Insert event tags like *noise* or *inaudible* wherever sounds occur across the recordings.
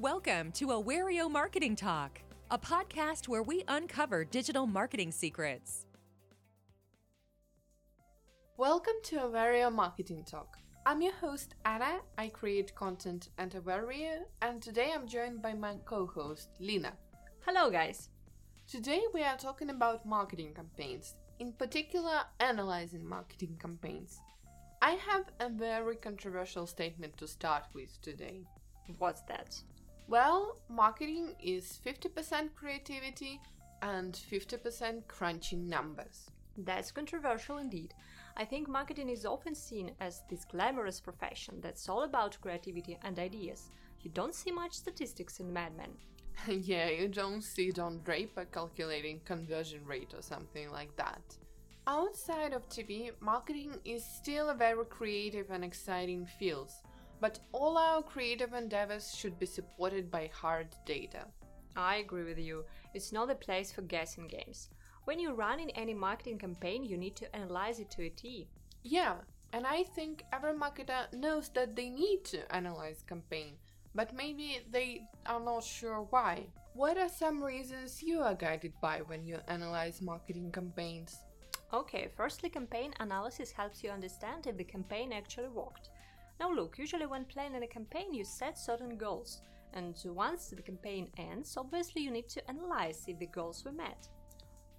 Welcome to Awario Marketing Talk, a podcast where we uncover digital marketing secrets. Welcome to Awario Marketing Talk. I'm your host Anna. I create content at Awario, and today I'm joined by my co-host Lina. Hello, guys. Today we are talking about marketing campaigns, in particular, analyzing marketing campaigns. I have a very controversial statement to start with today. What's that? Well, marketing is 50% creativity and 50% crunching numbers. That's controversial indeed. I think marketing is often seen as this glamorous profession that's all about creativity and ideas. You don't see much statistics in Mad Men. *laughs* yeah, you don't see Don Draper calculating conversion rate or something like that. Outside of TV, marketing is still a very creative and exciting field, but all our creative endeavors should be supported by hard data. I agree with you. It's not the place for guessing games. When you're running any marketing campaign, you need to analyze it to a T. Yeah, and I think every marketer knows that they need to analyze campaign, but maybe they are not sure why. What are some reasons you are guided by when you analyze marketing campaigns? Okay, firstly, campaign analysis helps you understand if the campaign actually worked. Now, look, usually when planning a campaign, you set certain goals, and once the campaign ends, obviously you need to analyze if the goals were met.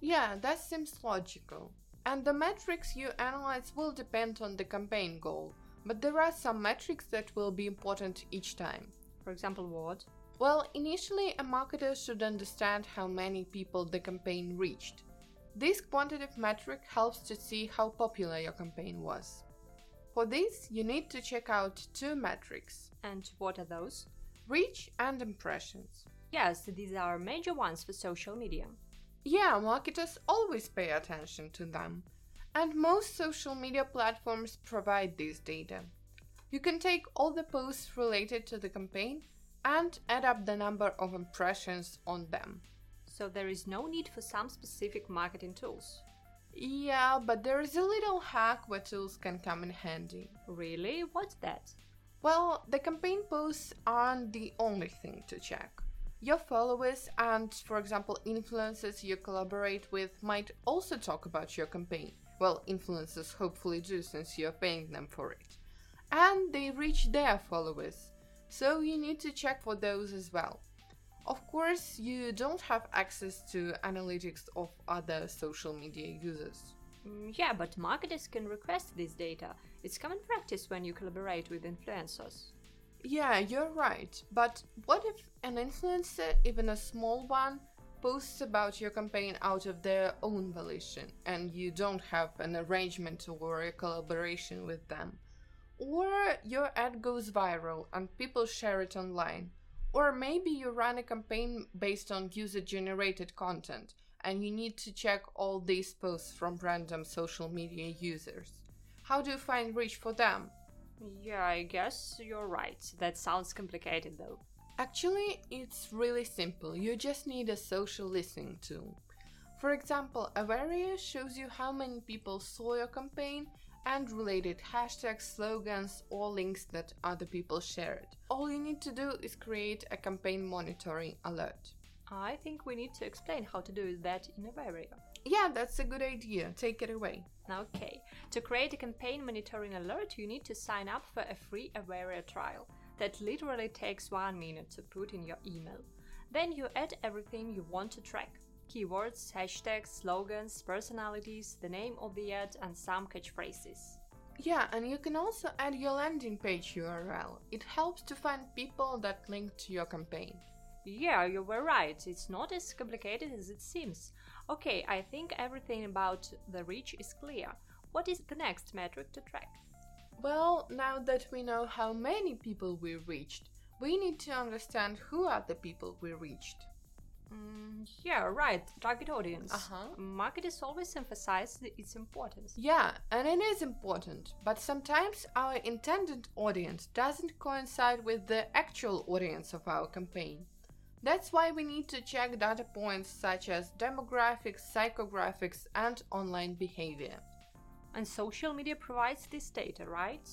Yeah, that seems logical. And the metrics you analyze will depend on the campaign goal, but there are some metrics that will be important each time. For example, what? Well, initially, a marketer should understand how many people the campaign reached. This quantitative metric helps to see how popular your campaign was. For this, you need to check out two metrics And what are those? reach and impressions. Yes, these are major ones for social media. Yeah, marketers always pay attention to them, and most social media platforms provide this data. You can take all the posts related to the campaign and add up the number of impressions on them. So there is no need for some specific marketing tools. Yeah, but there is a little hack where tools can come in handy. Really? What's that? Well, the campaign posts aren't the only thing to check. Your followers and, for example, influencers you collaborate with might also talk about your campaign. Well, influencers hopefully do since you're paying them for it. And they reach their followers, so you need to check for those as well. Of course, you don't have access to analytics of other social media users. Mm, yeah, but marketers can request this data. It's common practice when you collaborate with influencers. Yeah, you're right. But what if an influencer, even a small one, posts about your campaign out of their own volition and you don't have an arrangement or a collaboration with them? Or your ad goes viral and people share it online? Or maybe you run a campaign based on user generated content and you need to check all these posts from random social media users. How do you find reach for them? Yeah, I guess you're right. That sounds complicated though. Actually, it's really simple. You just need a social listening tool. For example, Awario shows you how many people saw your campaign and related hashtags, slogans, or links that other people shared. All you need to do is create a campaign monitoring alert. I think we need to explain how to do that in Awario. Yeah, that's a good idea. Take it away. Okay, to create a campaign monitoring alert, you need to sign up for a free Awario trial. That literally takes one minute to put in your email. Then you add everything you want to track keywords, hashtags, slogans, personalities, the name of the ad, and some catchphrases. Yeah, and you can also add your landing page URL. It helps to find people that link to your campaign. Yeah, you were right. It's not as complicated as it seems. Okay, I think everything about the reach is clear. What is the next metric to track? Well, now that we know how many people we reached, we need to understand who are the people we reached. Mm, yeah, right, target audience. Uh-huh. Marketers always emphasize the- its importance. Yeah, and it is important, but sometimes our intended audience doesn't coincide with the actual audience of our campaign. That's why we need to check data points such as demographics, psychographics, and online behavior. And social media provides this data, right?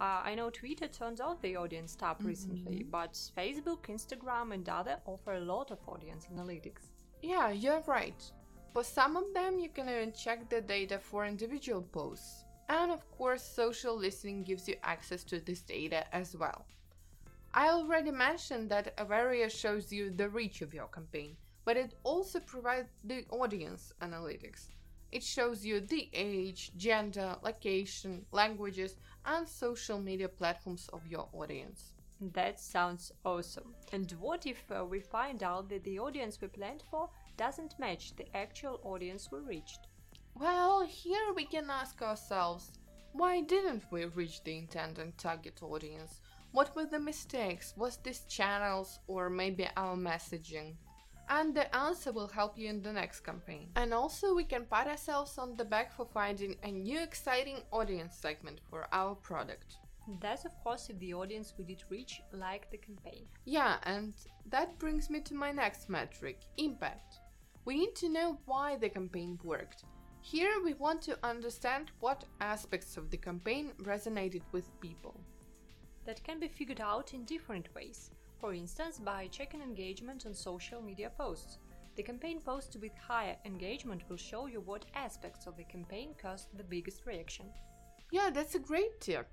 Uh, I know Twitter turned off the audience tab recently, but Facebook, Instagram, and other offer a lot of audience analytics. Yeah, you're right. For some of them, you can even check the data for individual posts. And of course, social listening gives you access to this data as well. I already mentioned that Awario shows you the reach of your campaign, but it also provides the audience analytics. It shows you the age, gender, location, languages, and social media platforms of your audience. That sounds awesome. And what if uh, we find out that the audience we planned for doesn't match the actual audience we reached? Well, here we can ask ourselves why didn't we reach the intended target audience? What were the mistakes? Was this channels or maybe our messaging? And the answer will help you in the next campaign. And also, we can pat ourselves on the back for finding a new exciting audience segment for our product. That's of course if the audience we did reach liked the campaign. Yeah, and that brings me to my next metric impact. We need to know why the campaign worked. Here we want to understand what aspects of the campaign resonated with people. That can be figured out in different ways. For instance, by checking engagement on social media posts. The campaign posts with higher engagement will show you what aspects of the campaign caused the biggest reaction. Yeah, that's a great tip.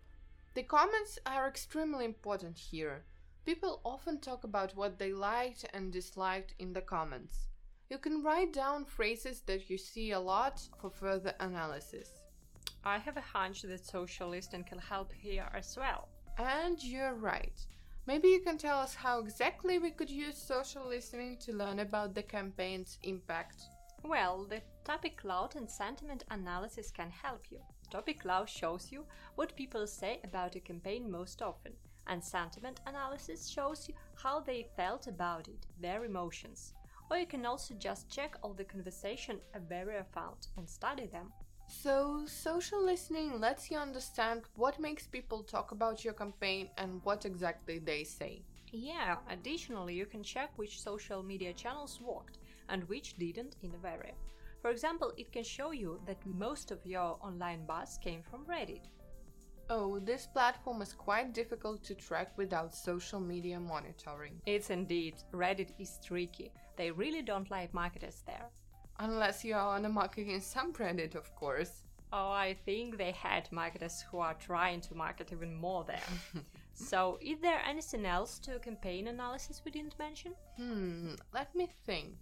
The comments are extremely important here. People often talk about what they liked and disliked in the comments. You can write down phrases that you see a lot for further analysis. I have a hunch that social listening can help here as well. And you're right. Maybe you can tell us how exactly we could use social listening to learn about the campaign's impact. Well, the topic cloud and sentiment analysis can help you. Topic cloud shows you what people say about a campaign most often, and sentiment analysis shows you how they felt about it, their emotions. Or you can also just check all the conversation Awario found and study them. So, social listening lets you understand what makes people talk about your campaign and what exactly they say. Yeah, additionally, you can check which social media channels worked and which didn't in a Awario. For example, it can show you that most of your online buzz came from Reddit. Oh, this platform is quite difficult to track without social media monitoring. It's indeed, Reddit is tricky. They really don't like marketers there. Unless you are on a marketing subreddit, of course. Oh, I think they had marketers who are trying to market even more there. *laughs* so, is there anything else to campaign analysis we didn't mention? Hmm, let me think.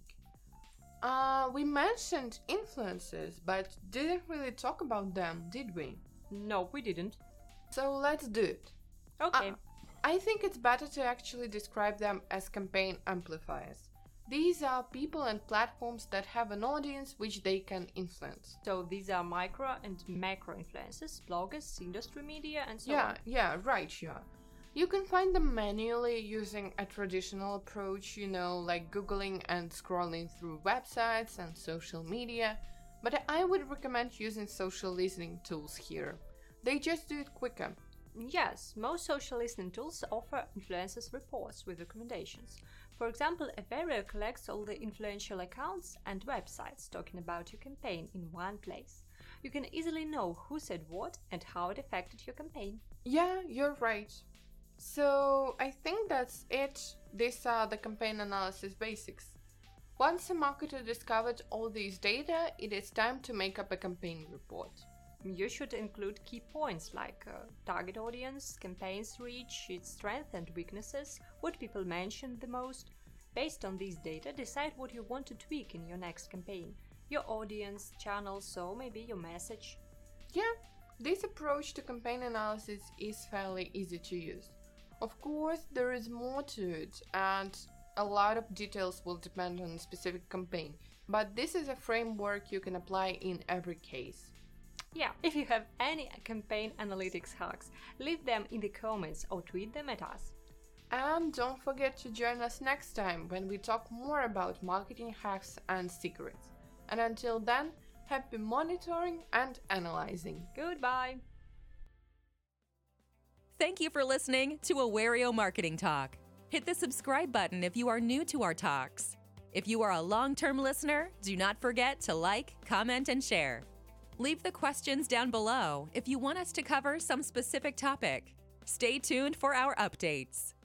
Uh, we mentioned influencers, but didn't really talk about them, did we? No, we didn't. So let's do it. Okay. Uh, I think it's better to actually describe them as campaign amplifiers. These are people and platforms that have an audience which they can influence. so these are micro and macro influencers, bloggers, industry media, and so yeah, on. yeah, yeah, right, yeah. You can find them manually using a traditional approach, you know, like Googling and scrolling through websites and social media, but I would recommend using social listening tools here. They just do it quicker. Yes, most social listening tools offer influencers reports with recommendations. For example, Awario collects all the influential accounts and websites talking about your campaign in one place. You can easily know who said what and how it affected your campaign. Yeah, you're right. So I think that's it. These are the campaign analysis basics. Once a marketer discovered all these data, it is time to make up a campaign report. You should include key points like uh, target audience, campaign's reach, its strengths and weaknesses, what people mentioned the most. Based on these data, decide what you want to tweak in your next campaign your audience, channel, so maybe your message. Yeah, this approach to campaign analysis is fairly easy to use. Of course, there is more to it, and a lot of details will depend on a specific campaign, but this is a framework you can apply in every case. Yeah, if you have any campaign analytics hacks, leave them in the comments or tweet them at us. And don't forget to join us next time when we talk more about marketing hacks and secrets. And until then, happy monitoring and analyzing. Goodbye! Thank you for listening to Awario Marketing Talk. Hit the subscribe button if you are new to our talks. If you are a long term listener, do not forget to like, comment, and share. Leave the questions down below if you want us to cover some specific topic. Stay tuned for our updates.